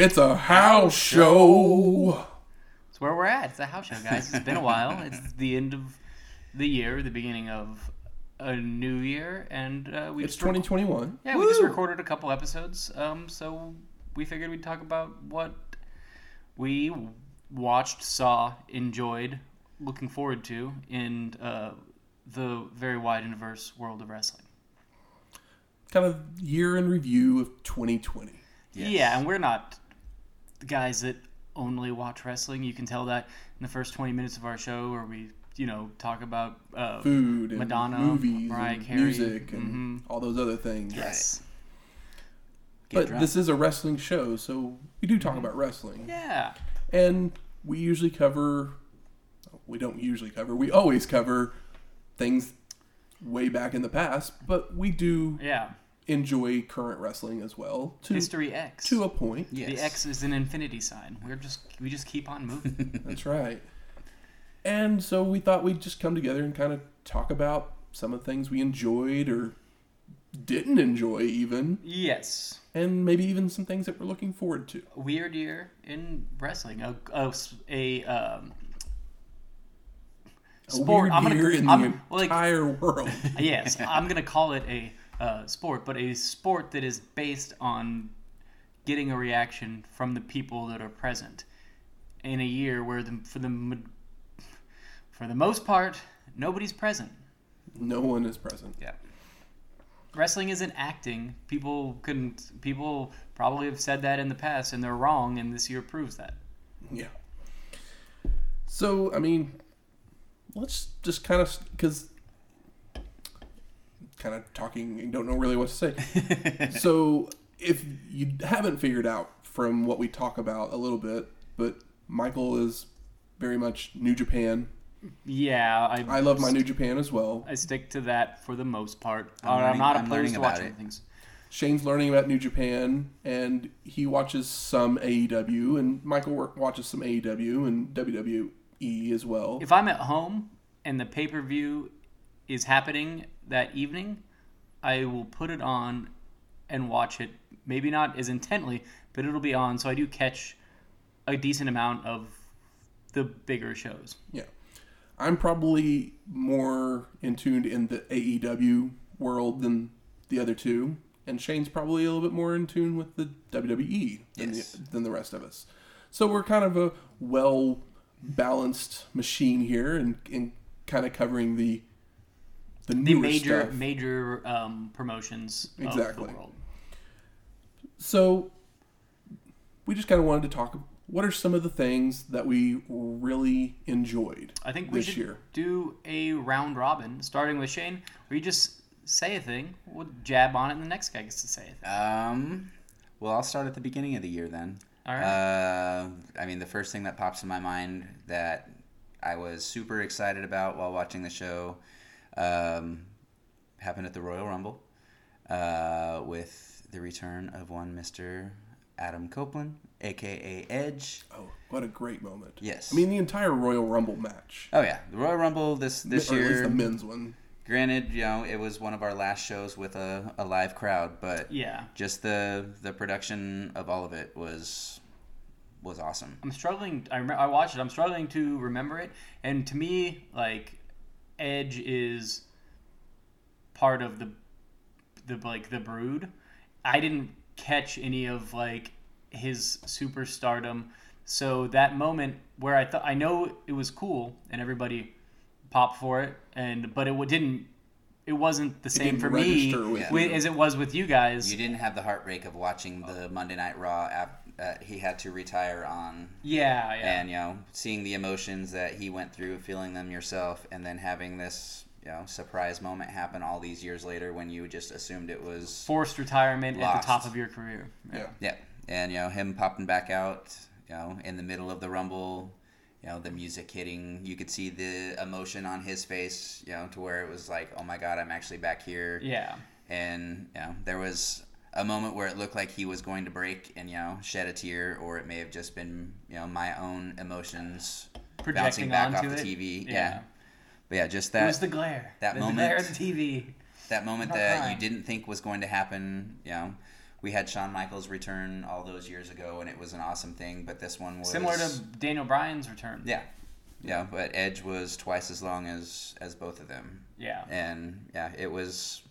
It's a house show. It's where we're at. It's a house show, guys. It's been a while. It's the end of the year, the beginning of a new year, and uh, we It's just rec- 2021. yeah, we just recorded a couple episodes. Um, so we figured we'd talk about what we watched, saw, enjoyed, looking forward to in uh, the very wide and diverse world of wrestling. Kind of year in review of 2020. Yeah, and we're not the guys that only watch wrestling. You can tell that in the first 20 minutes of our show where we, you know, talk about uh, Food and Madonna, movies Mariah and Carey. music and Mhm. all those other things. Yes. Get But drunk. this is a wrestling show, so we do talk about wrestling. Yeah. And we usually cover, we don't usually cover, we always cover things way back in the past, but we do Yeah. Enjoy current wrestling as well to, History X. to a point. yes. The X is an infinity sign. We're just we just keep on moving. That's right. And so we thought we'd just come together and kind of talk about some of the things we enjoyed or didn't enjoy, even, yes. and maybe even some things that we're looking forward to. Weird year in wrestling. A a, a um, A sport. weird I'm gonna, year in I'm, the well, like, entire world. yes, I'm gonna call it a uh, sport, but a sport that is based on getting a reaction from the people that are present in a year where the, for the for the most part nobody's present. no one is present. Yeah. Wrestling isn't acting. People couldn't. People probably have said that in the past, and they're wrong. And this year proves that. Yeah. So, I mean, let's just kind of, because kind of talking, and don't know really what to say. so, if you haven't figured out from what we talk about a little bit, but Michael is very much New Japan. Yeah, I. I love my New Japan as well. I stick to that for the most part. I'm uh, I'm, not I'm learning opposed to about watching it. things. Shane's learning about New Japan, and he watches some AEW, and Michael watches some AEW and WWE as well. If I'm at home and the pay per view is happening that evening, I will put it on and watch it. Maybe not as intently, but it'll be on. So I do catch a decent amount of the bigger shows. Yeah. I'm probably more in tuned in the AEW world than the other two. And Shane's probably a little bit more in tune with the WWE than, Yes. the, than the rest of us. So we're kind of a well balanced machine here and, and kind of covering the the, The newer major stuff. major um, promotions Exactly. of the world. So we just kind of wanted to talk. What are some of the things that we really enjoyed I think we this should year? do a round robin, starting with Shane, where you just say a thing, we'll jab on it, and the next guy gets to say it. Um, well, I'll start at the beginning of the year then. All right. Uh, I mean, the first thing that pops in my mind that I was super excited about while watching the show um, happened at the Royal Rumble uh, with the return of one Mr. Adam Copeland, aka Edge. Oh, what a great moment! Yes. I mean the entire Royal Rumble match. Oh yeah, the Royal Rumble this this or at least year. the men's one. Granted, you know, it was one of our last shows with a, a live crowd, but yeah. just the the production of all of it was was awesome. I'm struggling. I, rem- I watched it. I'm struggling to remember it. And to me, like, Edge is part of the the like the Brood. I didn't catch any of like his superstardom. So that moment where I thought I know it was cool and everybody popped for it, and but it didn't. It wasn't the same for me with as it was with you guys. You didn't have the heartbreak of watching the oh. Monday Night Raw app that he had to retire on, yeah, yeah. and you know, seeing the emotions that he went through, feeling them yourself, and then having this you know surprise moment happen all these years later when you just assumed it was Forced retirement at the top of your career. Yeah. yeah, and you know him popping back out, you know, in the middle of the Rumble. You know the music hitting. You could see the emotion on his face. You know to where it was like, "Oh my God, I'm actually back here." Yeah. and you know, there was a moment where it looked like he was going to break and you know shed a tear, or it may have just been you know my own emotions bouncing Projecting back off the it. TV. Yeah. Yeah. but yeah, just It that was the glare. that the moment- glare of the TV. that moment that crying. you didn't think was going to happen. You know, we had Shawn Michaels return all those years ago, and it was an awesome thing. But this one was Similar to Daniel Bryan's return. yeah, yeah. But Edge was twice as long as as both of them, Yeah. and yeah, it was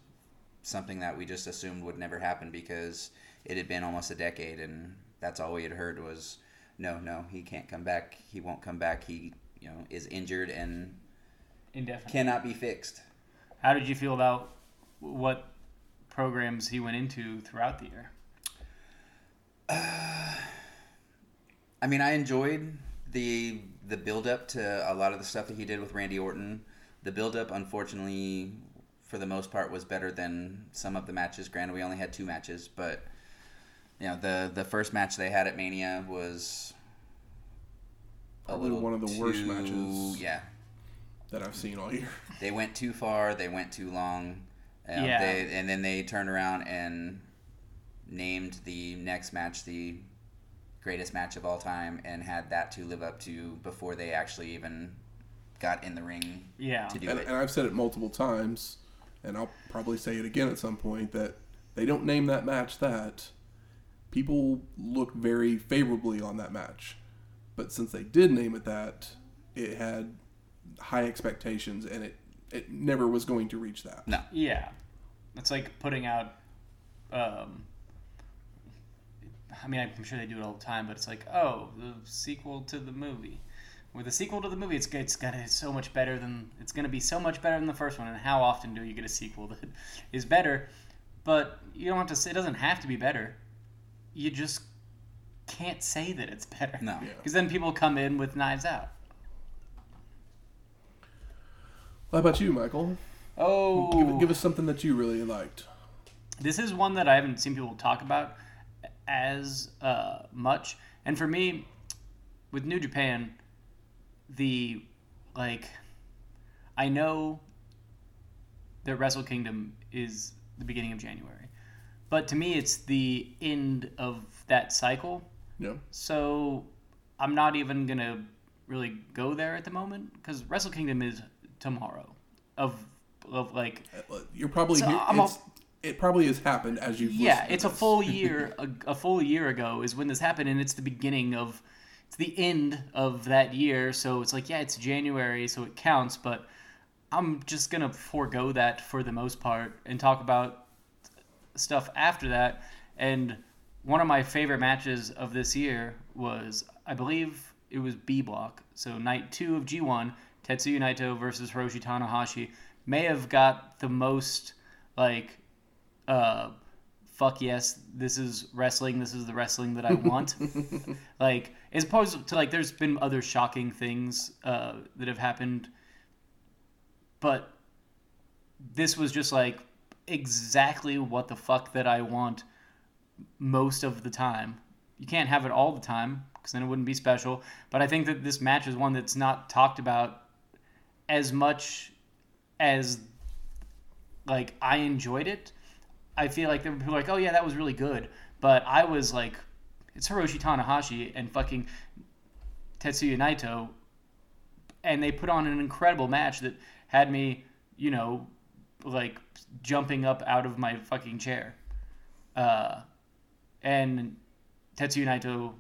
something that we just assumed would never happen because it had been almost a decade, and that's all we had heard was, no, no, he can't come back. He won't come back. He you know is injured and Indefinite. cannot be fixed. How did you feel about what programs he went into throughout the year? I mean, I enjoyed the the build up to a lot of the stuff that he did with Randy Orton. The build up, unfortunately, for the most part, was better than some of the matches. Granted, we only had two matches, but you know, the the first match they had at Mania was a Probably little one of the worst matches. Yeah, that I've seen all year. they went too far. They went too long. Um, Yeah. They, and then they turned around and named the next match the greatest match of all time and had that to live up to before they actually even got in the ring Yeah. to do And, it. and I've said it multiple times, and I'll probably say it again at some point that they don't name that match that. People look very favorably on that match, but since they did name it that, it had high expectations, and it it never was going to reach that. no. Yeah. It's like putting out. Um, I mean, I'm sure they do it all the time, but it's like, oh, the sequel to the movie. With a sequel to the movie, it's it's gonna it's so much better than it's gonna be so much better than the first one. And how often do you get a sequel that is better? But you don't have to. Say, it doesn't have to be better. You just can't say that it's better. No. Yeah. Because then people come in with knives out. How about you, Michael? Oh, Give, give us something that you really liked. this is one that I haven't seen people talk about as uh, much. And for me, with New Japan, the like, I know that Wrestle Kingdom is the beginning of January, but to me, it's the end of that cycle. Yeah. So I'm not even gonna really go there at the moment because Wrestle Kingdom is tomorrow. Of of like uh, uh, You're probably So here. I'm a- it's- it probably has happened as you've yeah, it's a full year. A, a full year ago is when this happened, and it's the beginning of, it's the end of that year. So it's like, yeah, it's January, so it counts. But I'm just gonna forego that for the most part and talk about stuff after that. And one of my favorite matches of this year was, I believe it was B Block. So night two of G1, Tetsuya Naito versus Hiroshi Tanahashi may have got the most like uh, fuck yes, this is wrestling. This is the wrestling that I want. like, as opposed to like, there's been other shocking things uh, that have happened, but this was just like exactly what the fuck that I want most of the time. You can't have it all the time because then it wouldn't be special. But I think that this match is one that's not talked about as much as like I enjoyed it. I feel like there were people like, oh yeah, that was really good. But I was like, it's Hiroshi Tanahashi and fucking Tetsuya Naito, and they put on an incredible match that had me, you know, like jumping up out of my fucking chair. Uh, and Tetsuya Naito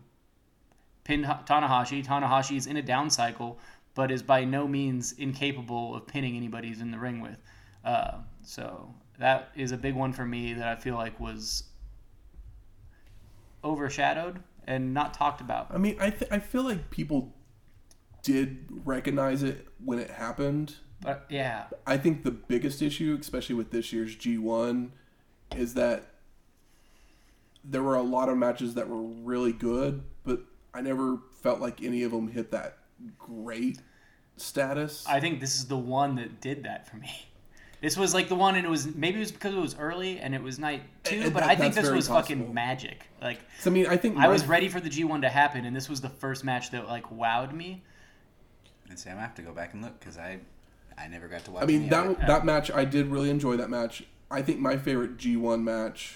pinned Ha- Tanahashi. Tanahashi is in a down cycle, but is by no means incapable of pinning anybody he's in the ring with. Uh, so that is a big one for me that I feel like was overshadowed and not talked about. I mean, I th- I feel like people did recognize it when it happened. But yeah, I think the biggest issue, especially with this year's G1, is that there were a lot of matches that were really good, but I never felt like any of them hit that great status. I think this is the one that did that for me. This was like the one, and it was maybe it was because it was early and it was night two, And but that- I think this very was fucking magic. Like So, I mean, I think I was ready for the G1 to happen, and this was the first match that like wowed me. And say I'm gonna have to go back and look because I, I never got to watch. I mean any that of that match I did really enjoy that match. I think my favorite G1 match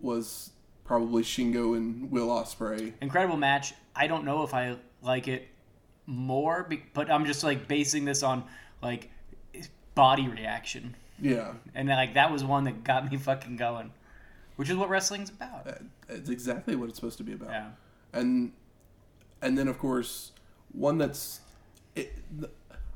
was probably Shingo and Will Ospreay. Incredible match. I don't know if I like it more, but I'm just like basing this on like body reaction, Yeah, and like that was one that got me fucking going. which is what wrestling's about. Uh, It's exactly what it's supposed to be about. Yeah. and and then of course one that's it,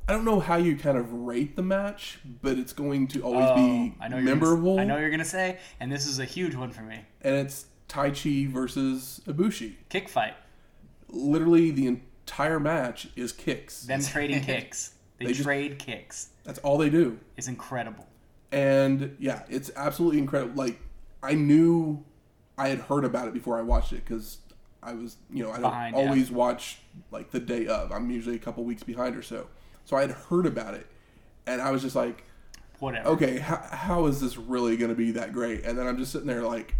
I don't know how you kind of rate the match, but it's going to always be Oh, I know you're memorable, Gonna, I know you're gonna say, and this is a huge one for me. and it's Taichi versus Ibushi. Kick fight. Literally, the entire match is kicks. Them trading kicks. They, They just- trade kicks. That's all they do, It's incredible. and yeah, it's absolutely incredible. Like I knew I had heard about it before I watched it because I was, you know, I don't Behind, yeah. always watch like the day of. I'm usually a couple weeks behind or so. So I had heard about it, and I was just like, Whatever. okay, how, how is this really going to be that great? And then I'm just sitting there like,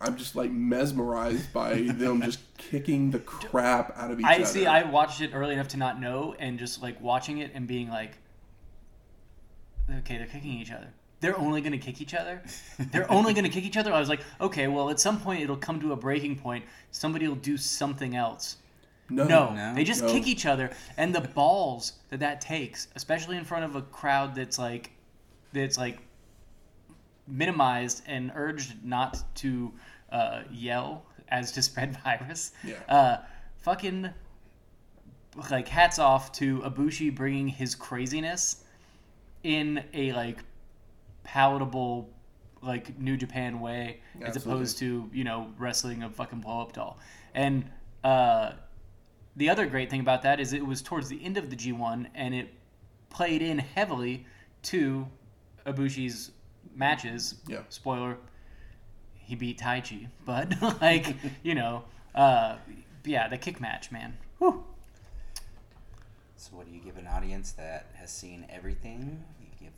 I'm just like mesmerized by them just kicking the crap out of each I other. I see. I watched it early enough to not know, and just like watching it and being like, okay, they're kicking each other. They're only going to kick each other. They're only going to kick each other. I was like, okay, well, at some point it'll come to a breaking point. Somebody will do something else. no, No, No? they just No. kick each other, and the balls that that takes, especially in front of a crowd that's like, that's like minimized and urged not to uh, yell as to spread virus. Yeah. Uh, fucking, like hats off to Ibushi bringing his craziness in a like palatable like New Japan way as opposed to you know wrestling a fucking blow up doll. And uh, the other great thing about that is it was towards the end of the G1 and it played in heavily to Ibushi's matches. Yeah. Spoiler: he beat Taichi, but like you know, uh, yeah, the kick match, man. Whew. So, what do you give an audience that has seen everything?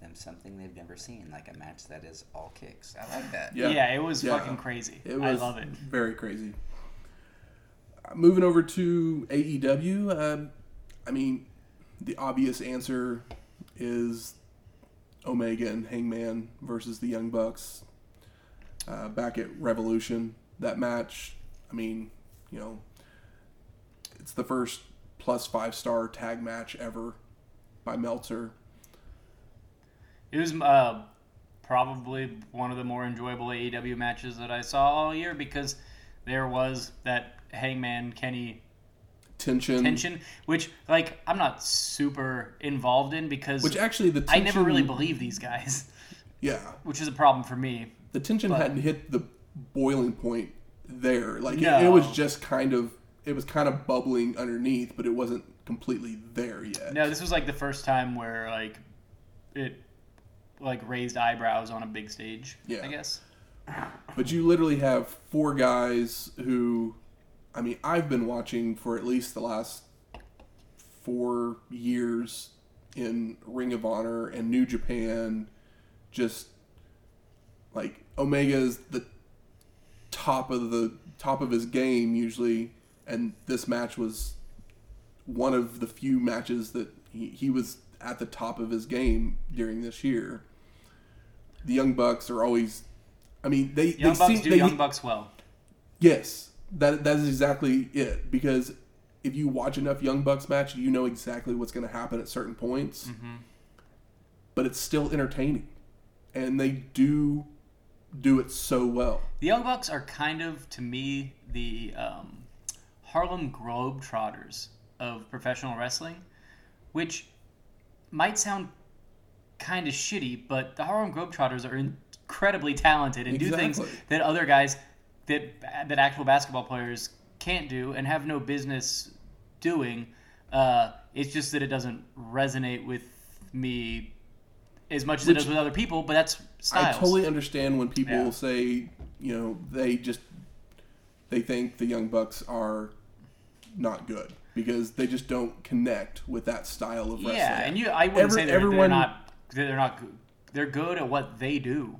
You give them something they've never seen, like a match that is all kicks. I like that. Yeah. Yeah, it was Yeah. fucking crazy. It I love it. Very crazy. Uh, Moving over to AEW, um, I mean, the obvious answer is Omega and Hangman versus the Young Bucks uh, back at Revolution. That match, I mean, you know, it's the first plus five star tag match ever by Meltzer. It was uh, probably one of the more enjoyable AEW matches that I saw all year because there was that Hangman Kenny Tension, tension, which like I'm not super involved in because which actually the I never really believe these guys, yeah which is a problem for me. the tension But- hadn't hit the boiling point there. Like it, it was just kind of it was kind of bubbling underneath, but it wasn't completely there yet. No, this was like the first time where like it like raised eyebrows on a big stage. Yeah. I guess. But you literally have four guys who, I mean, I've been watching for at least the last four years in Ring of Honor and New Japan. Just like Omega is the top of the top of his game usually, and this match was one of the few matches that he, he was at the top of his game during this year. The Young Bucks are always, I mean, they Young they Bucks seem, do they, Young Bucks well. Yes, that that is exactly it. Because if you watch enough Young Bucks match, you know exactly what's going to happen at certain points. But it's still entertaining, and they do do it so well. The Young Bucks are kind of, to me, the um, Harlem Globetrotters of professional wrestling, which might sound kind of shitty, but the Harlem Globetrotters are incredibly talented and do things that other guys that that actual basketball players can't do and have no business doing. Uh, it's just that it doesn't resonate with me as much as it does with other people, but that's styles. I totally understand when people Yeah. say, you know, they just they think the Young Bucks are not good because they just don't connect with that style of wrestling. Yeah, and you, I wouldn't Every- say they're, they're everyone- not. They're not. good. They're good at what they do,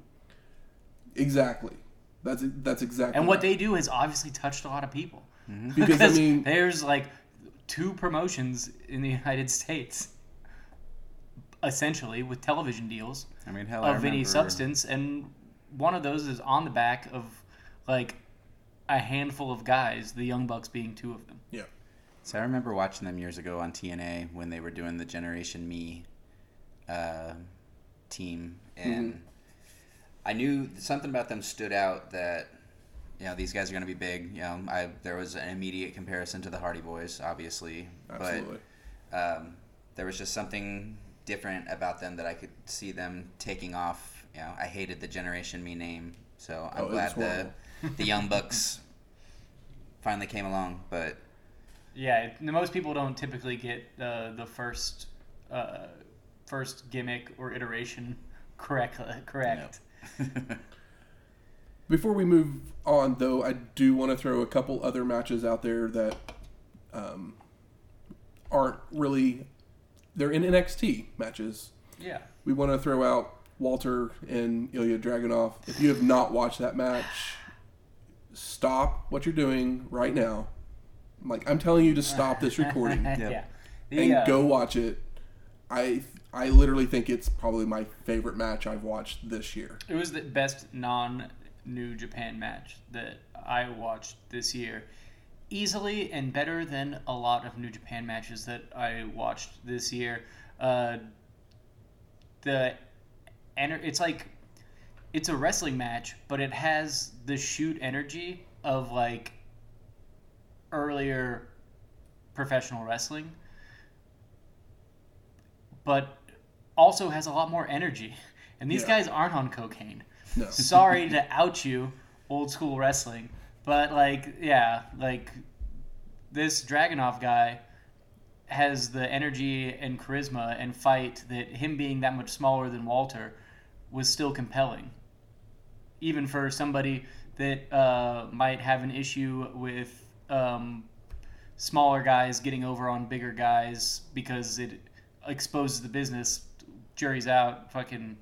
exactly. That's that's exactly. and what right. they do has obviously touched a lot of people. Mm-hmm. because I mean there's like two promotions in the United States, essentially with television deals I mean, hell, I of any substance, and one of those is on the back of like a handful of guys. The Young Bucks being two of them. yeah. So I remember watching them years ago on TNA when they were doing the Generation Me uh, team, and I knew something about them stood out that you know these guys are going to be big. You know, I there was an immediate comparison to the Hardy Boys, obviously, Absolutely. but um, there was just something different about them that I could see them taking off. You know, I hated the Generation Me name, so I'm Oh, glad the the Young Bucks finally came along. But Yeah, most people don't typically get uh, the first uh, first gimmick or iteration correct. Correct. Before we move on, though, I do want to throw a couple other matches out there that um, aren't really. They're in NXT matches. Yeah. We want to throw out Walter and Ilya Dragunov. If you have not watched that match, stop what you're doing right now. Like I'm telling you to stop this recording yeah. The, and uh, go watch it. I I literally think it's probably my favorite match I've watched this year. It was the best non New Japan match that I watched this year. Easily and better than a lot of New Japan matches that I watched this year. Uh, the it's like it's a wrestling match, but it has the shoot energy of like earlier professional wrestling, but also has a lot more energy. And these Yeah. guys aren't on cocaine. No. Sorry to out you, old school wrestling, but like, yeah, like this Dragunov guy has the energy and charisma and fight that him being that much smaller than Walter was still compelling. Even for somebody that uh, might have an issue with um, smaller guys getting over on bigger guys because it exposes the business. Jury's out. Fucking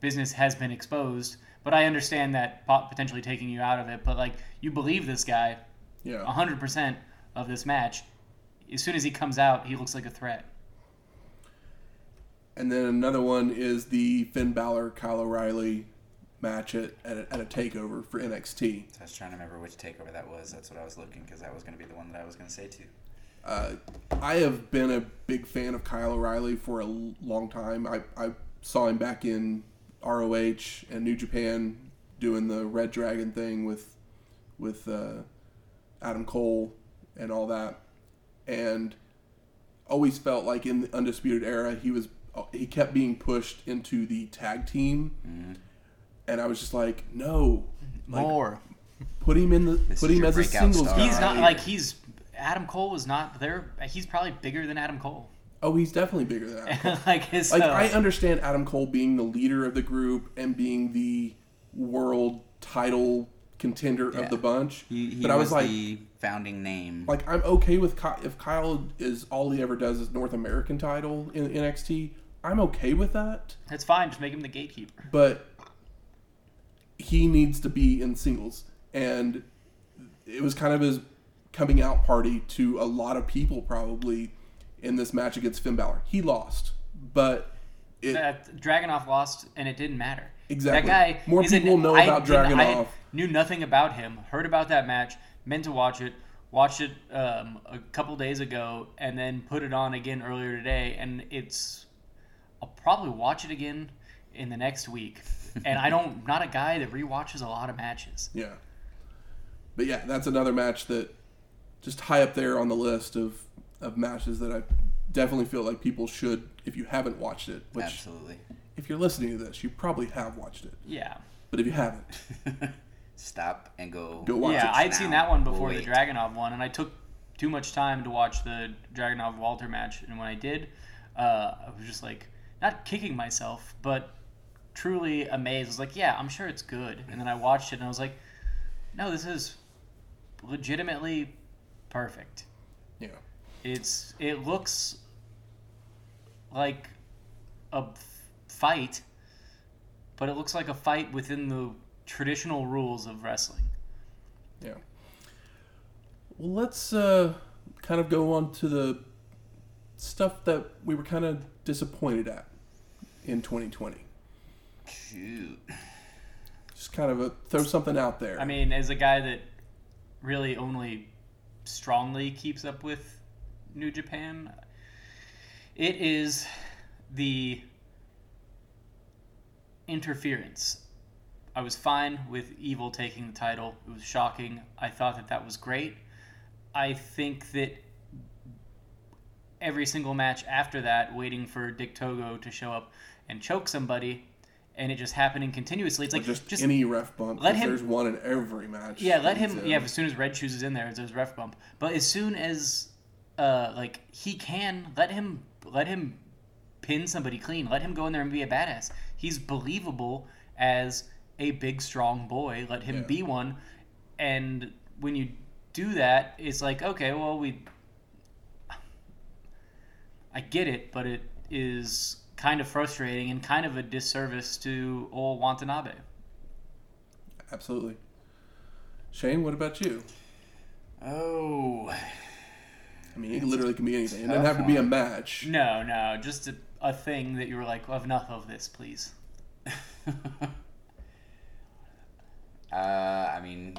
business has been exposed. But I understand that potentially taking you out of it. But like, you believe this guy Yeah. 100% of this match. As soon as he comes out, he looks like a threat. And then another one is the Finn Balor Kyle O'Reilly match at, at, a, at a takeover for NXT. I was trying to remember which takeover that was. That's what I was looking because that was going to be the one that I was going to say too. Uh, I have been a big fan of Kyle O'Reilly for a long time. I, I saw him back in ROH and New Japan doing the Red Dragon thing with with uh, Adam Cole and all that, and always felt like in the Undisputed Era he was he kept being pushed into the tag team, and I was just like, no, like, More. put him in the This put him as a singles star. guy. He's not like he's Adam Cole was not there. He's probably bigger than Adam Cole. oh, he's definitely bigger than Adam Cole. like his like uh, I understand Adam Cole being the leader of the group and being the world title contender Yeah. of the bunch, He, he but I was, like, the founding name. like I'm okay with Ky- if Kyle is all he ever does is North American title in NXT. I'm okay with that, It's fine. Just make him the gatekeeper. but he needs to be in singles, and it was kind of his coming out party to a lot of people probably in this match against Finn Balor. He lost, but it Uh, Dragunov lost, and it didn't matter. Exactly. That guy. More people know I about I knew nothing about him. Heard about that match. Meant to watch it. Watched it um, a couple days ago, and then put it on again earlier today. And it's. I'll probably watch it again in the next week. And I don't. Not a guy that rewatches a lot of matches. Yeah. But yeah, that's another match that just high up there on the list of, of matches that I definitely feel like people should, if you haven't watched it, which Absolutely. if you're listening to this, you probably have watched it. Yeah. But if you haven't, Stop and go. Go watch yeah, it I'd seen that one before We'll the wait. Dragunov one, and I took too much time to watch the Dragunov Walter match. And when I did, uh, I was just like, not kicking myself, but truly amazed. I was like, yeah, I'm sure it's good. And then I watched it, and I was like, no, this is legitimately perfect. yeah. It's it looks like a fight, but it looks like a fight within the traditional rules of wrestling. Yeah. Well, let's uh, kind of go on to the stuff that we were kind of disappointed at in 2020. Shoot. Just kind of a, throw something out there. I mean, as a guy that really only strongly keeps up with New Japan, it is the interference I was fine with Evil taking the title. It was shocking. I thought that that was great. I think that every single match after that, waiting for Dick Togo to show up and choke somebody, and it just happening continuously. It's like just, just any ref bump. let him- There's one in every match. yeah, let him. in. Yeah, as soon as Red Shoes is in there, it's his ref bump. But as soon as, uh, like he can let him let him pin somebody clean. Let him go in there and be a badass. He's believable as a big strong boy. Let him Yeah. be one. And when you do that, it's like okay, well we. I get it, but it is kind of frustrating and kind of a disservice to old Watanabe. Absolutely. Shane, what about you? Oh, I mean, it literally can be anything. It doesn't have to be a match. No, no, just a, a thing that you were like, enough of this, please. uh, I mean,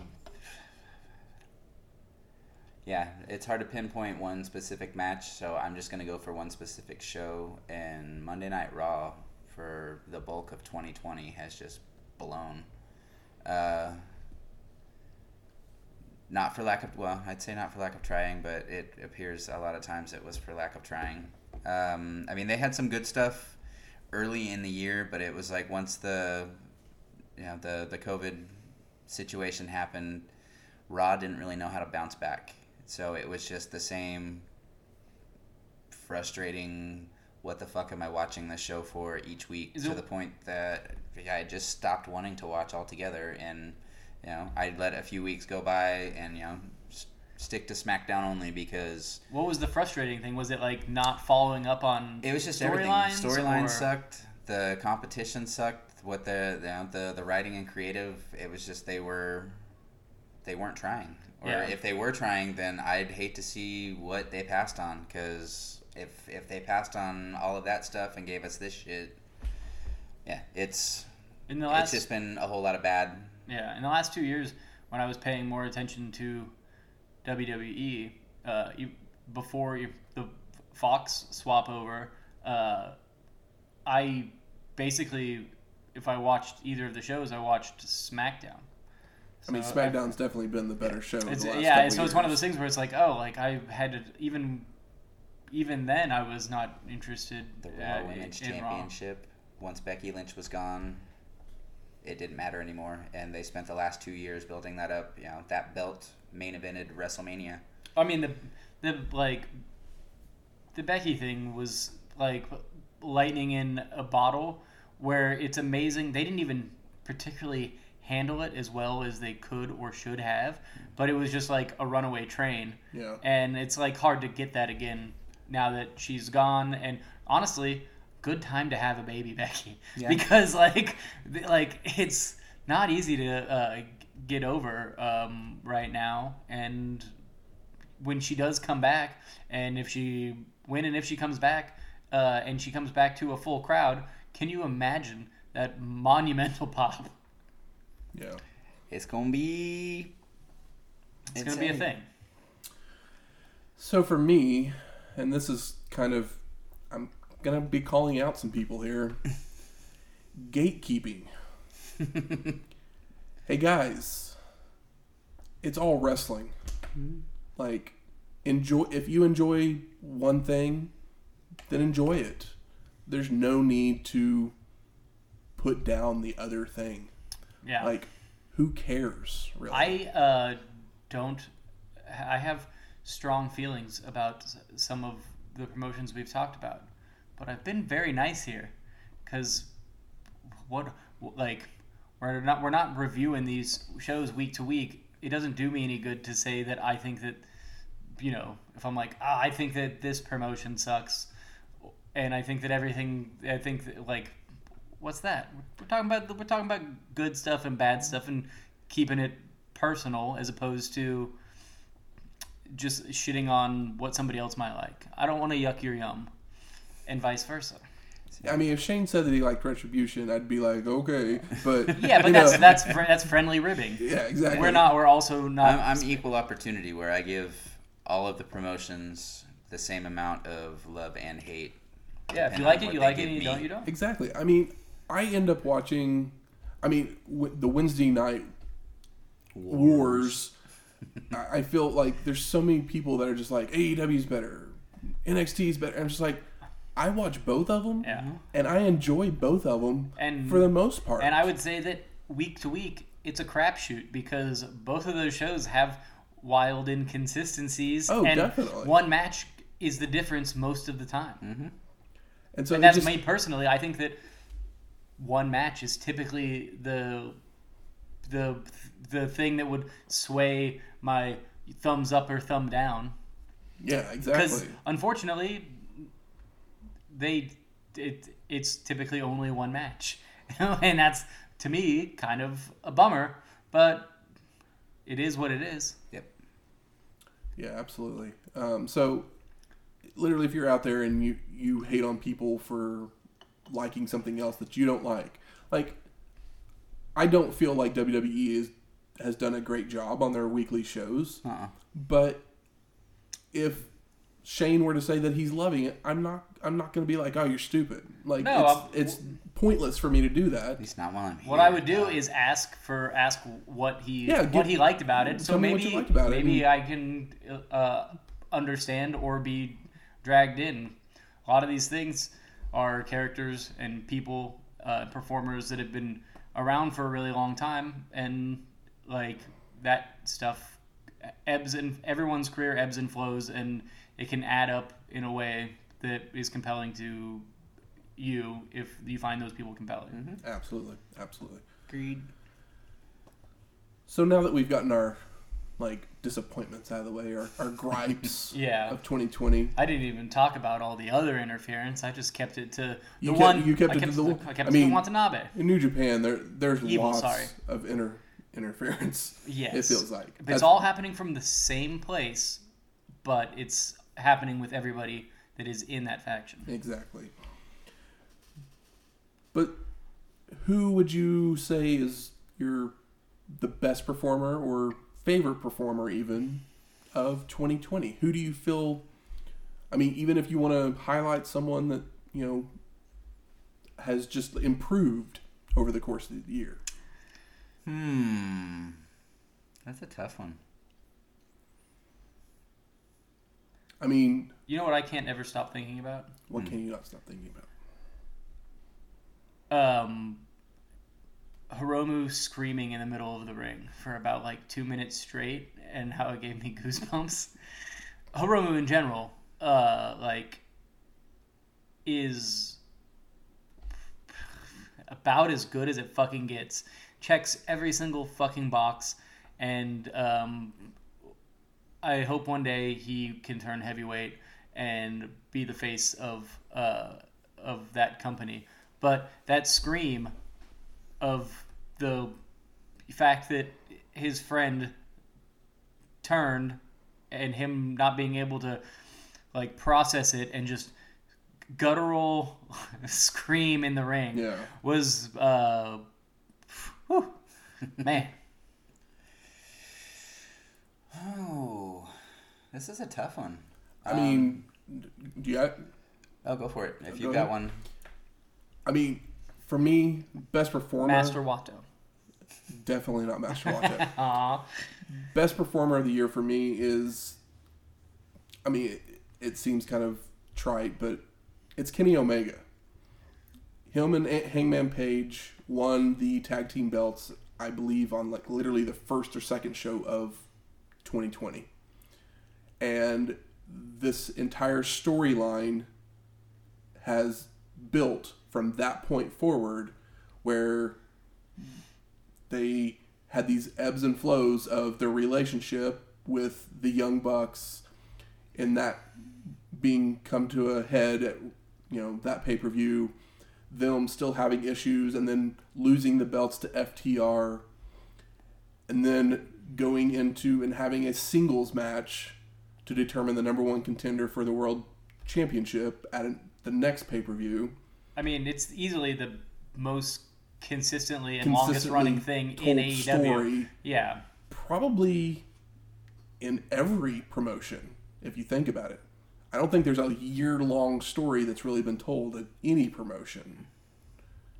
yeah, it's hard to pinpoint one specific match, so I'm just gonna go for one specific show. And Monday Night Raw for the bulk of 2020 has just blown. Uh, not for lack of well, I'd say not for lack of trying, but it appears a lot of times it was for lack of trying. Um, I mean, they had some good stuff early in the year, but it was like once the you know the the COVID situation happened, Raw didn't really know how to bounce back. So it was just the same frustrating. What the fuck am I watching this show for each week? Is to it- the point that yeah, I just stopped wanting to watch altogether, and you know I'd let a few weeks go by, and you know s- stick to SmackDown only because What was the frustrating thing? Was it like not following up on? it was just everything. Storylines, Storylines or- sucked. The competition sucked. What the you know, the the writing and creative, it was just they were they weren't trying. Or Yeah. if they were trying, then I'd hate to see what they passed on. Because if if they passed on all of that stuff and gave us this shit, yeah, it's in the last, it's just been a whole lot of bad. yeah in the last two years when I was paying more attention to WWE uh, you, before you, the Fox swap over, uh, I basically if I watched either of the shows, I watched SmackDown. I mean, So SmackDown's definitely been the better show. in It's, the last yeah, couple so it's one of those things where it's like, oh, like I had to even even then I was not interested The Raw Women's in Raw. Championship. Once Becky Lynch was gone, it didn't matter anymore, and they spent the last two years building that up. You know, that belt main evented WrestleMania. I mean the the like the Becky thing was like lightning in a bottle where it's amazing they didn't even particularly handle it as well as they could or should have but it was just like a runaway train Yeah. and it's like hard to get that again now that she's gone and honestly good time to have a baby Becky Yeah. because like like it's not easy to uh, get over um, right now and when she does come back, and if she when and if she comes back, uh, and she comes back to a full crowd, can you imagine that monumental pop? Yeah. It's gonna be. It's going to be a thing. So for me, and this is kind of, I'm gonna be calling out some people here. Gatekeeping. hey guys, it's all wrestling. Like, enjoy. If you enjoy one thing, then enjoy it. There's no need to put down the other thing. Yeah. Like, who cares? Really? I uh, don't. I have strong feelings about some of the promotions we've talked about, but I've been very nice here, because what like we're not we're not reviewing these shows week to week. It doesn't do me any good to say that I think that you know if I'm like ah, I think that this promotion sucks, and I think that everything I think that, like what's that? We're talking about we're talking about good stuff and bad stuff and keeping it personal as opposed to just shitting on what somebody else might like. I don't want to yuck your yum, and vice versa. I mean, if Shane said that he liked Retribution, I'd be like, okay, but Yeah, but you that's know, that's that's friendly ribbing. yeah, exactly. We're not. We're also not. I'm, I'm equal opportunity where I give all of the promotions the same amount of love and hate. yeah, if you like it, you like it, and you don't, you don't. exactly. I mean, I end up watching I mean, w- the Wednesday night wars. I I feel like there's so many people that are just like AEW is better, NXT is better. I'm just like, I watch both of them, Yeah. Mm-hmm. and I enjoy both of them And- for the most part. And I would say that week to week, it's a crapshoot because both of those shows have wild inconsistencies. Oh, and definitely. One match is the difference most of the time. Mm-hmm. and so And that's just, me personally. I think that one match is typically the the the thing that would sway my thumbs up or thumb down. yeah, exactly. Because unfortunately, they it it's typically only one match, and that's to me kind of a bummer. But it is what it is. Yep. Yeah, absolutely. Um, so, literally, if you're out there and you you hate on people for liking something else that you don't like, like I don't feel like WWE is has done a great job on their weekly shows. Uh-uh. But if Shane were to say that he's loving it, I'm not. I'm not going to be like, "Oh, you're stupid." Like No, it's, it's pointless for me to do that. He's not while I'm. What I would do is ask for ask what he Yeah, what give- he liked about it. So tell me maybe you liked about it maybe I can uh, understand or be dragged in. A lot of these things are characters and people, uh, performers that have been around for a really long time, and like that stuff ebbs and everyone's career ebbs and flows, and it can add up in a way that is compelling to you if you find those people compelling. Absolutely, absolutely. Agreed. So now that we've gotten our like disappointments out of the way, or, our gripes Yeah. of 2020, I didn't even talk about all the other interference. I just kept it to the You kept- one. you kept I it kept to the- I kept I mean- to Watanabe. in New Japan, there there's Evil, lots sorry. of inter interference. Yes, it feels like it's all happening from the same place, but it's happening with everybody that is in that faction. exactly. But who would you say is your the best performer or favorite performer even of 2020? Who do you feel? I mean, even if you want to highlight someone that you know has just improved over the course of the year. Hmm. That's a tough one. I mean, You know what I can't ever stop thinking about? what can you not stop thinking about? Um, Hiromu screaming in the middle of the ring for about like two minutes straight, and how it gave me goosebumps. Hiromu in general, uh, like, is about as good as it fucking gets. Checks every single fucking box, and um, I hope one day he can turn heavyweight and be the face of uh, of that company. But that scream of the fact that his friend turned and him not being able to like process it and just guttural scream in the ring Yeah. was uh whew, man Oh, this is a tough one. I mean, do you? Oh, go for it. If Go you've got ahead. one. I mean, for me, best performer. Master Wato. Definitely not Master Wato. Aw. best performer of the year for me is. I mean, it, it seems kind of trite, but it's Kenny Omega. Him and Hangman Page won the tag team belts, I believe, on like literally the first or second show of 2020. And this entire storyline has built from that point forward where they had these ebbs and flows of their relationship with the young bucks and that being come to a head at you know that pay-per-view them still having issues and then losing the belts to FTR and then going into and having a singles match to determine the number one contender for the world championship at an, the next pay-per-view I mean, it's easily the most consistently and longest running thing in AEW. story Yeah. probably in every promotion if you think about it i don't think there's a year-long story that's really been told at any promotion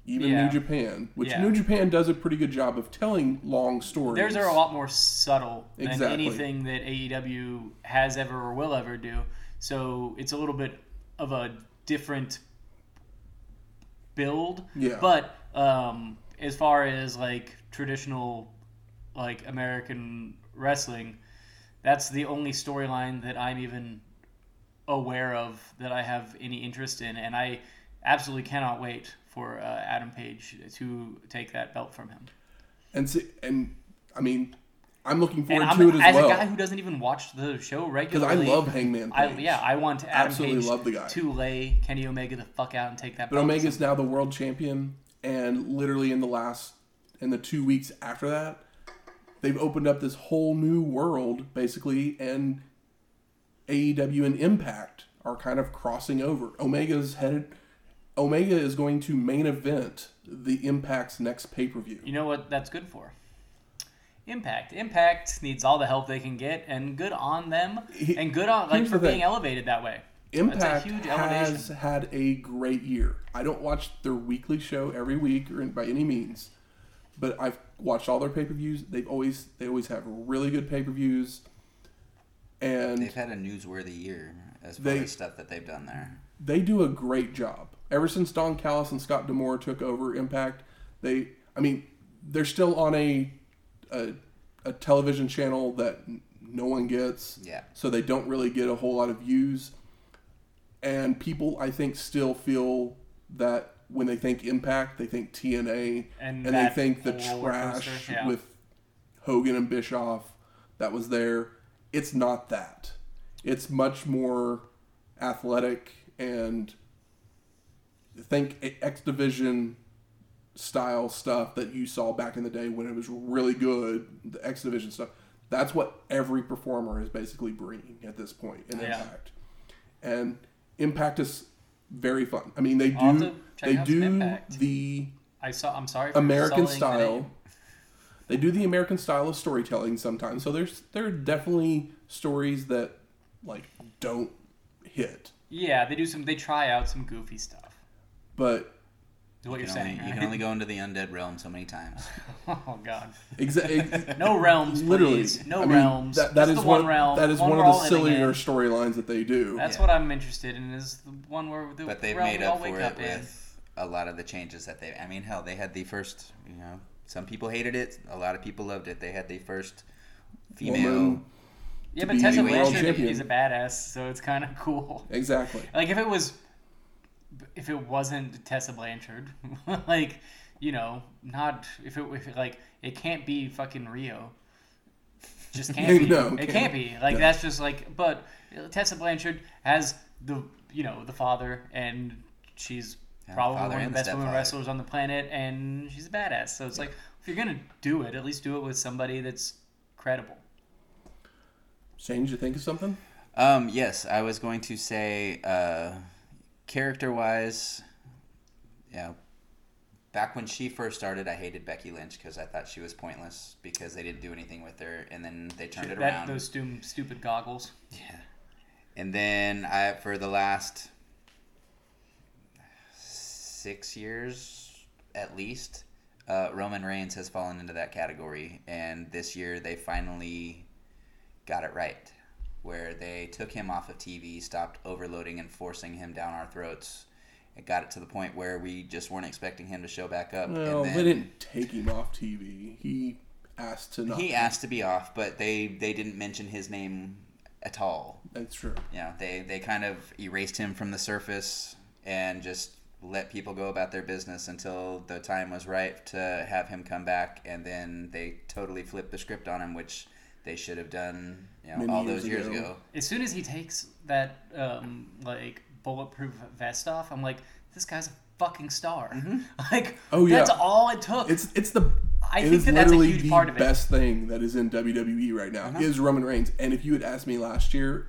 even Yeah. New Japan, which Yeah. New Japan does a pretty good job of telling long stories. Theirs are a lot more subtle than Exactly. anything that AEW has ever or will ever do. So it's a little bit of a different build. Yeah. But um, as far as like traditional, like American wrestling, that's the only storyline that I'm even aware of that I have any interest in, and I absolutely cannot wait for uh, Adam Page to take that belt from him. and see, and I mean, I'm looking forward I'm, to it as, as well As a guy who doesn't even watch the show regularly, because I love Hangman I, Page. yeah, I want Adam Absolutely Page love the guy. to lay Kenny Omega the fuck out and take that But. Omega's now the world champion, and literally in the last, in the two weeks after that, they've opened up this whole new world basically, and AEW and Impact are kind of crossing over. Omega's headed. Omega is going to main event the Impact's next pay per view. You know what that's good for? Impact. Impact needs all the help they can get, and good on them, He- and good on like for the thing. being elevated that way. Impact huge has elevation. had a great year. I don't watch their weekly show every week or by any means, but I've watched all their pay per views. They've always they always have really good pay per views, and They've had a newsworthy year as far They- as stuff that they've done there. they do a great job. Ever since Don Callis and Scott D'Amore took over Impact, they I mean they're still on a a, a television channel that no one gets. Yeah. So they don't really get a whole lot of views. And people I think still feel that when they think Impact, they think TNA And they think the trash yeah. with Hogan and Bischoff that was there. It's not that. It's much more athletic and think X Division style stuff that you saw back in the day when it was really good, the X Division stuff. That's what every performer is basically bringing at this point in Yeah. Impact. And Impact is very fun. I mean, they I'll do they do the I saw. I'm sorry. American style. They do the American style of storytelling sometimes. So there's there are definitely stories that like don't hit. Yeah, they do some. They try out some goofy stuff. But what You you're can, saying. only, you can only go into the undead realm so many times. oh God. Exactly. No realms, literally please. No I mean, realms. That, that Just is the one, one realm. that is one one of the sillier storylines that they do. That's Yeah. what I'm interested in. Is the one where the But they've realm made up for up it in. with a lot of the changes that they. I mean, hell, they had the first. You know, some people hated it. A lot of people loved it. They had the first female. Woman. Yeah, but Tessa world Blanchard is a badass, so it's kind of cool. Exactly. Like if it was, if it wasn't Tessa Blanchard, like you know, not if it if like it can't be fucking Rio. Just can't be. No, it can't. can't be. Like No. that's just like. But Tessa Blanchard has the you know the father, and she's Yeah, probably one of the best women wrestlers on the planet, and she's a badass. So it's like if you're gonna do it, at least do it with somebody that's credible. Shane, did you think of something? Um, yes, I was going to say, uh, character wise, yeah. Back when she first started, I hated Becky Lynch because I thought she was pointless because they didn't do anything with her, and then they turned it That around. those stu- stupid goggles. Yeah. And then I for the last six years at least, uh, Roman Reigns has fallen into that category, and this year they finally got it right, where they took him off of TV, stopped overloading and forcing him down our throats. It got it to the point where we just weren't expecting him to show back up. Well, and then they didn't take him off TV. He asked to not. he asked to be off, but they they didn't mention his name at all. That's true. you know, they they kind of erased him from the surface and just let people go about their business until the time was right to have him come back, and then they totally flipped the script on him, which they should have done, you know, Many all years those years ago. ago. As soon as he takes that um, like bulletproof vest off, I'm like, this guy's a fucking star. Like, Oh, yeah. that's all it took. It's it's the I it think is that that's a literally huge the part of it. best thing that is in WWE right now is Roman Reigns. And if you had asked me last year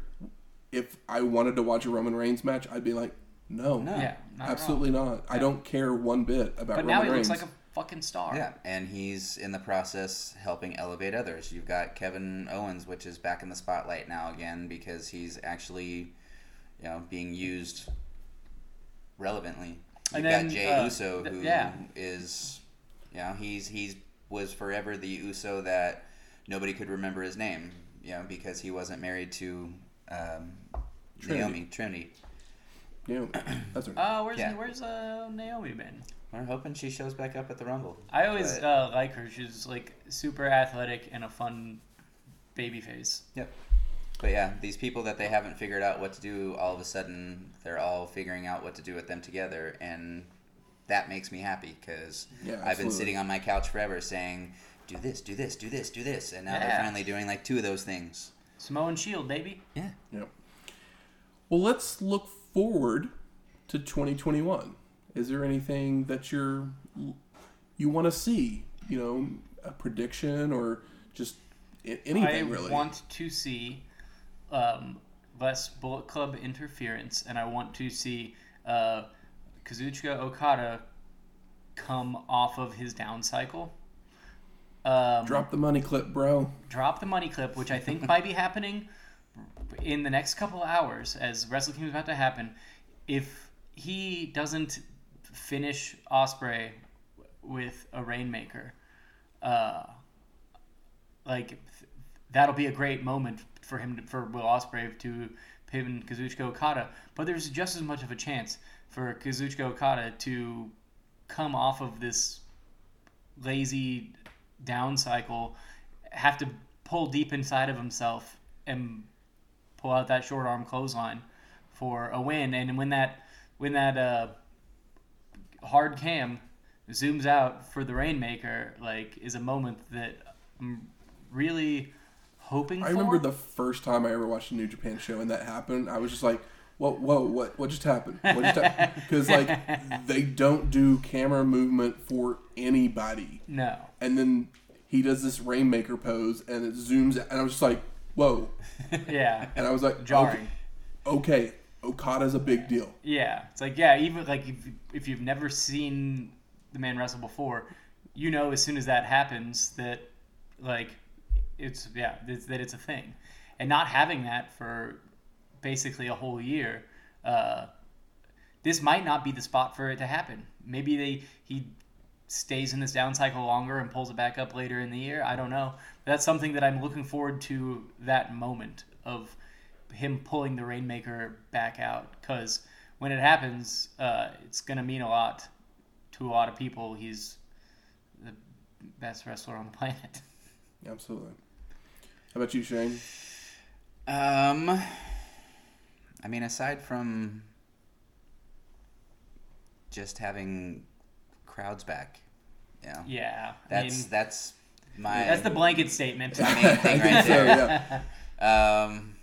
if I wanted to watch a Roman Reigns match, I'd be like, no, No. yeah, not at all. absolutely not. I don't care one bit about But Roman now he Reigns. looks like a fucking star. Yeah, and he's in the process helping elevate others. You've got Kevin Owens, which is back in the spotlight now again because he's actually, you know, being used relevantly. You've And then, got Jey uh, Uso, th- yeah. is, you know, he's he's was forever the Uso that nobody could remember his name, you know, because he wasn't married to um, Trinity. Naomi Trinity. You know, that's her. Uh, where's Yeah. where's uh, Naomi been? We're hoping she shows back up at the Rumble. I always But- uh, like her. She's like super athletic and a fun baby face. Yep. But yeah, these people that they haven't figured out what to do, all of a sudden they're all figuring out what to do with them together, and that makes me happy because Yeah, I've been absolutely. sitting on my couch forever saying, "Do this, do this, do this, do this," and now they're Yeah. finally doing like two of those things. Samoan Shield, baby. Yeah. Yep. Well, let's look forward to 2021. Is there anything that you're you want to see? You know, a prediction or just anything I really? want to see um, less Bullet Club interference, and I want to see uh, Kazuchika Okada come off of his down cycle. Um, Drop the money clip, bro. drop the money clip, which I think might be happening in the next couple hours as Wrestle Kingdom is about to happen. If he doesn't finish Ospreay with a Rainmaker, uh, like th- that'll be a great moment for him to, for Will Ospreay to pin Kazuchika Okada. But there's just as much of a chance for Kazuchika Okada to come off of this lazy down cycle, have to pull deep inside of himself and pull out that short arm clothesline for a win. And when that when that uh, hard cam zooms out for the Rainmaker, like is a moment that I'm really hoping I for. remember the first time I ever watched a New Japan show and that happened. I was just like, "Whoa, whoa, what, what just happened? What just happened?" Because like they don't do camera movement for anybody, no. and then he does this rainmaker pose and it zooms, out, and I was just like, "Whoa!" Yeah. And I was like, Jarring. Okay, okay, Okada's a big deal. Yeah, it's like yeah, even like if if you've never seen the man wrestle before, you know as soon as that happens that like it's yeah it's, that it's a thing, and not having that for basically a whole year, uh, this might not be the spot for it to happen. Maybe they he stays in this down cycle longer and pulls it back up later in the year. I don't know. That's something that I'm looking forward to that moment of him pulling the Rainmaker back out because when it happens, uh, it's going to mean a lot to a lot of people. He's the best wrestler on the planet. Absolutely. How about you, Shane? Um, I mean, aside from just having crowds back, Yeah. know, Yeah, I that's mean, that's my that's the blanket statement. my main thing I think right so, there. yeah. Um,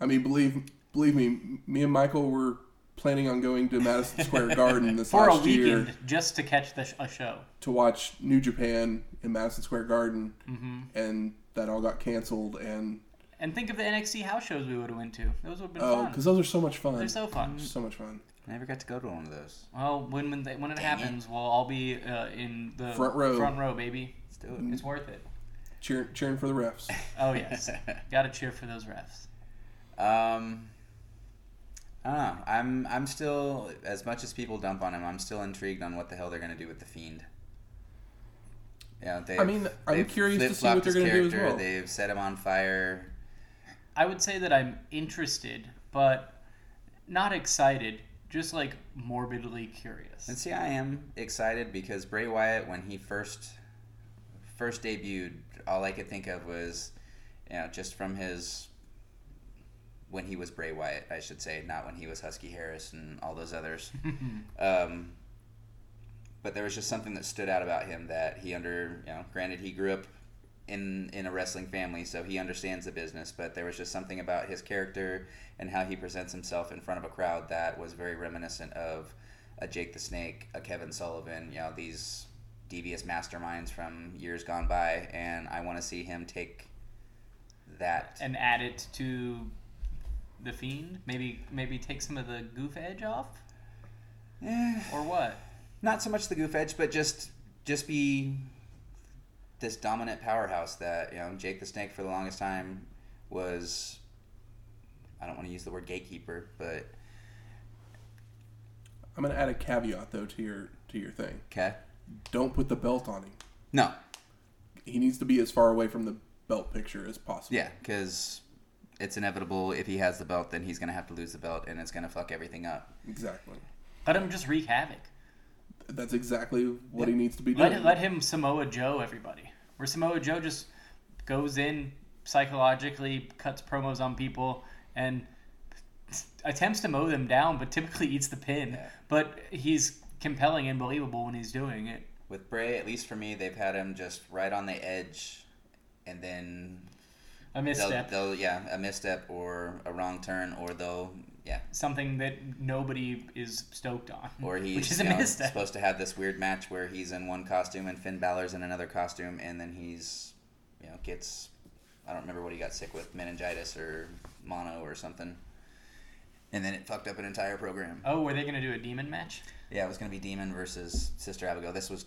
I mean, believe believe me, me and Michael were planning on going to Madison Square Garden this For a last weekend, year just to catch the sh- a show. to watch New Japan in Madison Square Garden, hmm and that all got canceled. And And think of the NXT house shows we would have went to. Those would have been oh, fun. because those are so much fun. They're so fun. so much fun. I never got to go to one of those. Well, when when, they, when it Dang it. happens, we'll all be uh, in the Front row. Front row, baby. Let's do it. It's worth it. Cheer, cheering for the refs. Oh yes, got to cheer for those refs. Um, I don't know. I'm I'm still as much as people dump on him. I'm still intrigued on what the hell they're gonna do with the fiend. Yeah, they. I mean, I'm curious to see what they're gonna do as well. They've set him on fire. I would say that I'm interested, but not excited. Just like morbidly curious. And see, I am excited because Bray Wyatt, when he first first debuted, all I could think of was, you know, just from his when he was Bray Wyatt, I should say, not when he was Husky Harris and all those others. um, but there was just something that stood out about him that he under, you know, granted he grew up in in a wrestling family, so he understands the business. But there was just something about his character and how he presents himself in front of a crowd that was very reminiscent of a Jake the Snake, a Kevin Sullivan, you know, these devious masterminds from years gone by, and I want to see him take that. and add it to the fiend. Maybe maybe take some of the goof edge off, Eh, or what? not so much the goof edge, but just just be this dominant powerhouse that you know Jake the Snake for the longest time was. I don't want to use the word gatekeeper, but I'm gonna add a caveat though to your to your thing. Okay. Don't put the belt on him. No. He needs to be as far away from the belt picture as possible. Yeah, because it's inevitable. If he has the belt, then he's gonna have to lose the belt, and it's gonna fuck everything up. Exactly. Let him just wreak havoc. That's exactly what he needs to be Let doing. let him Samoa Joe everybody. Where Samoa Joe just goes in psychologically, cuts promos on people, and attempts to mow them down, but typically eats the pin. Yeah. But he's compelling and believable when he's doing it. With Bray, at least for me, they've had him just right on the edge, and then A they'll, misstep, they'll yeah a misstep or a wrong turn, or they'll yeah, something that nobody is stoked on, or he's which is a you know, misstep. supposed to have this weird match where he's in one costume and Finn Balor's in another costume, and then he's you know gets I don't remember what he got sick with meningitis or mono or something, and then it fucked up an entire program. Oh, were they going to do a demon match? Yeah, it was gonna be Demon versus Sister Abigail. This was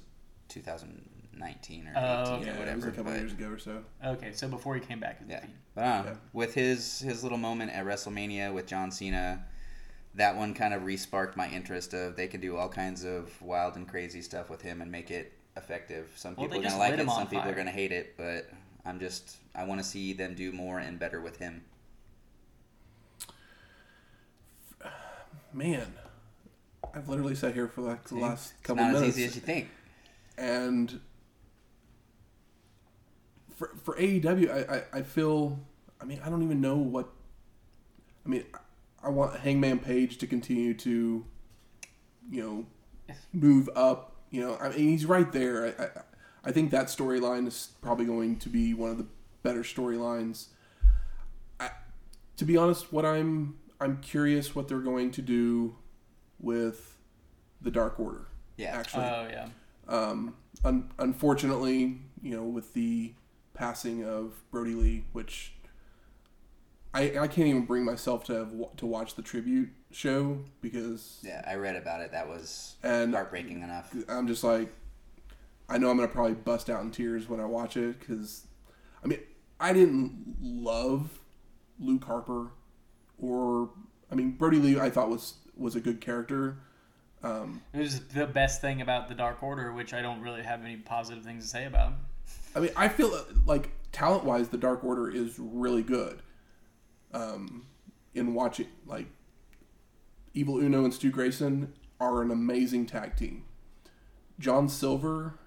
2019 or 18 Oh, or yeah, it was whatever. a couple but- years ago or so. Okay, so before he came back Yeah, the but uh, Yeah. with his his little moment at WrestleMania with John Cena, that one kind of re-sparked my interest of they could do all kinds of wild and crazy stuff with him and make it effective. Some people they are gonna like it, him on some people are gonna hate it, but I'm just I want to see them do more and better with him. Man, I've literally sat here for like the See? last It's couple not as minutes, easy as you think. and for for AEW, I, I I feel. I mean, I don't even know what. I mean, I want Hangman Page to continue to, you know, move up. You know, I mean, he's right there. I, I, I think that storyline is probably going to be one of the better storylines. I, to be honest, what I'm I'm curious what they're going to do with the Dark Order. Yeah. actually, Oh yeah. um, un- unfortunately, you know, with the passing of Brodie Lee, which I, I can't even bring myself to have, to watch the tribute show because Yeah, I read about it. That was and heartbreaking enough. I'm just like, I know I'm gonna probably bust out in tears when I watch it because, I mean, I didn't love Luke Harper, or I mean Brodie Lee. I thought was was a good character. Um, It was the best thing about the Dark Order, which I don't really have any positive things to say about. I mean, I feel like talent wise, the Dark Order is really good. Um, in watching, like, Evil Uno and Stu Grayson are an amazing tag team. John Silver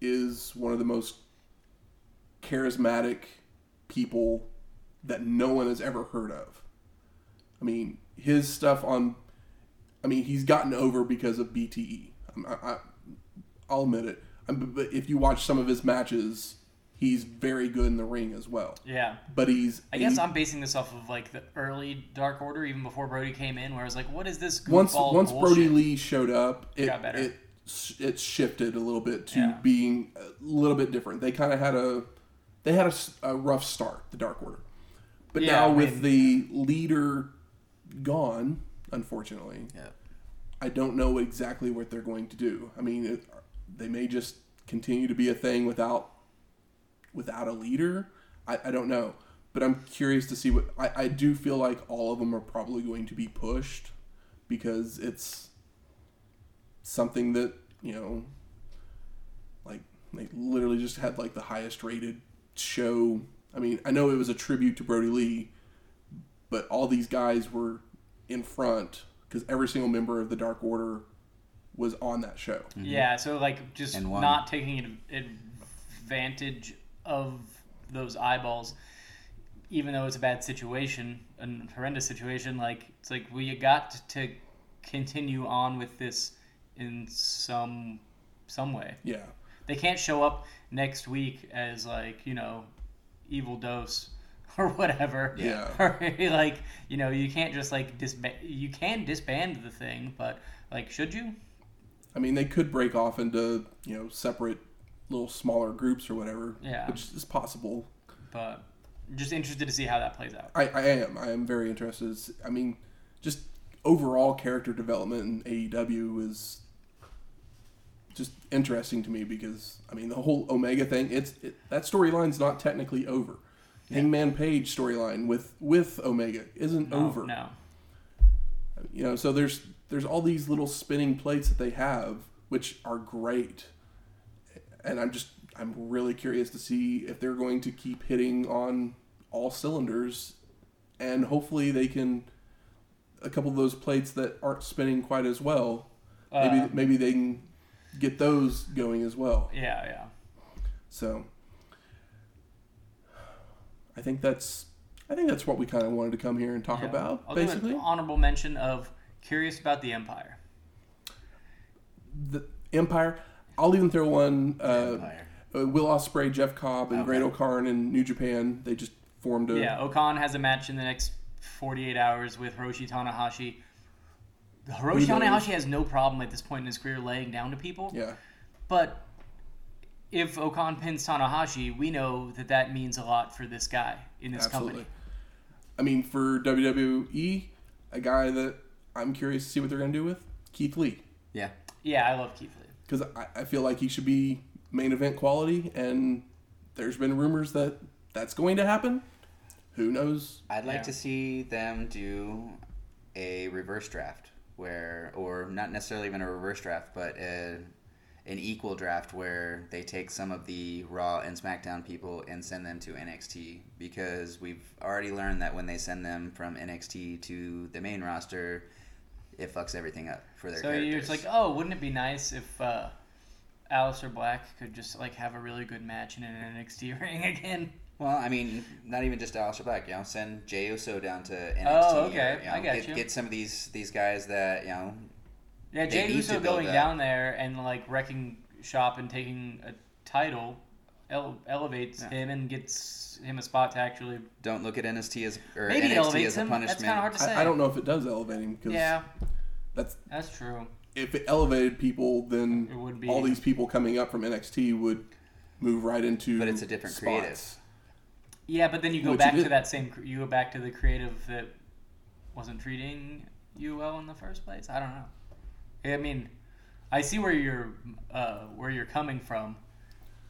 is one of the most charismatic people that no one has ever heard of. I mean, his stuff on, I mean, he's gotten over because of BTE. I, I, I'll admit it. Um, But if you watch some of his matches, he's very good in the ring as well. Yeah. But he's I guess he- I'm basing this off of like the early Dark Order, even before Brodie came in, where I was like, "What is this?" once once bullshit? Brodie Lee showed up, it Got better. it it shifted a little bit to Yeah. being a little bit different. They kind of had a they had a rough start, the Dark Order, but Yeah, now I with the leader gone, unfortunately, Yeah. I don't know exactly what they're going to do. I mean, it, they may just continue to be a thing without without a leader. I, I don't know, but I'm curious to see what I, I do feel like all of them are probably going to be pushed because it's something that you know, like they literally just had like the highest rated show. I mean, I know it was a tribute to Brodie Lee, but all these guys were in front because every single member of the Dark Order was on that show. Mm-hmm. Yeah, so like just not taking advantage of those eyeballs, even though it's a bad situation, a horrendous situation. Like it's like we got to continue on with this in some some way. Yeah, They can't show up next week as like you know, evil dose or whatever. Yeah. Or like you know, you can't just like disband. You can disband the thing, but like, should you? I mean they could break off into you know separate little smaller groups or whatever. Yeah. which is possible. But just interested to see how that plays out. I, I am. I am very interested. I mean, just overall character development in AEW is just interesting to me because I mean the whole Omega thing. It's it, that storyline's not technically over. Hangman Page storyline with with Omega isn't No, over. No. You know, so there's there's all these little spinning plates that they have, which are great, and I'm just I'm really curious to see if they're going to keep hitting on all cylinders, and hopefully they can a couple of those plates that aren't spinning quite as well. Maybe Uh, maybe they can get those going as well. yeah, yeah. So I think that's I think that's what we kind of wanted to come here and talk yeah. about I'll basically. an honorable mention of curious about the Empire. The Empire. I'll even throw one. Uh, Empire. uh, Will Ospreay, Jeff Cobb, and Okay. Great O-Khan in New Japan. They just formed a. Yeah, O-Khan has a match in the next 48 hours with Hiroshi Tanahashi. Hiroshi Tanahashi has no problem at this point in his career laying down to people. Yeah. But if O-Khan pins Tanahashi, we know that that means a lot for this guy in this Absolutely. company. I mean, for WWE, a guy that I'm curious to see what they're going to do with Keith Lee Yeah. Yeah, I love Keith Lee. because I, I feel like he should be main event quality, and there's been rumors that that's going to happen. Who knows? I'd like Yeah. to see them do a reverse draft where, or not necessarily even a reverse draft, but a, an equal draft where they take some of the Raw and SmackDown people and send them to NXT because we've already learned that when they send them from NXT to the main roster, it fucks everything up for their So characters. you're just like, oh, wouldn't it be nice if uh, Aleister Black could just like have a really good match in an NXT ring again? Well, I mean, not even just Aleister Black. You know, send Jey Uso down to NXT. Oh, okay. or, you know, I got get, you. Get some of these these guys that you know. Yeah, Jey Uso going that. down there and like wrecking shop and taking a title ele- elevates Yeah. him and gets him a spot to actually. Don't look at NXT as or Maybe NXT elevates as a him. punishment. That's kind of hard to say. I, I don't know if it does elevate him because Yeah, that's that's true. if it elevated people, then It would be. all these people coming up from NXT would move right into. But it's a different spots. creative. Yeah, but then you go Which back to that same. You go back to the creative that wasn't treating you well in the first place. I don't know. I mean, I see where you're uh, where you're coming from,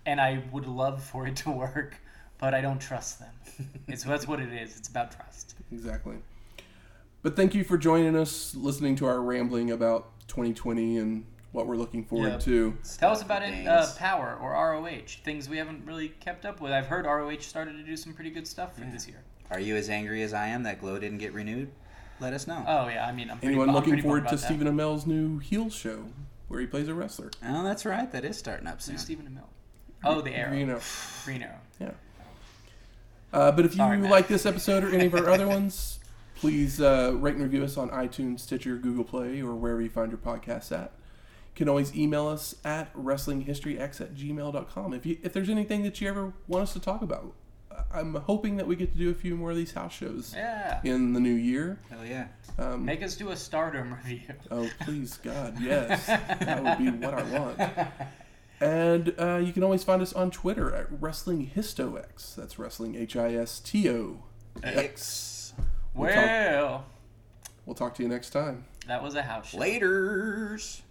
and I would love for it to work, but I don't trust them. it's that's what it is. It's about trust. Exactly. But thank you for joining us, listening to our rambling about 2020 and what we're looking forward Yeah. to. Tell us about it, uh. Power or ROH, things we haven't really kept up with. I've heard ROH started to do some pretty good stuff for Yeah. this year. Are you as angry as I am that Glow didn't get renewed? Let us know. Oh yeah, I mean, I'm Anyone I'm looking pretty bummed forward to that. Stephen Amell's new heel show where he plays a wrestler? Oh, that's right. That is starting up soon. Who's Stephen Amell? Oh, the Arrow. You know. Green Arrow. Uh, but if you Sorry, like this episode or any of our other ones, please uh, rate and review us on iTunes, Stitcher, Google Play, or wherever you find your podcasts at. You can always email us at wrestlinghistoryx at gmail.com if, you, if there's anything that you ever want us to talk about. I'm hoping that we get to do a few more of these house shows Yeah. in the new year. Hell yeah. Um, Make us do a Stardom review. oh, please, God, yes. that would be what I want. And uh, you can always find us on Twitter at Wrestling Histox. That's Wrestling H I S T O X. X. We'll talk- Well, We'll talk to you next time. that was a house show. Laters.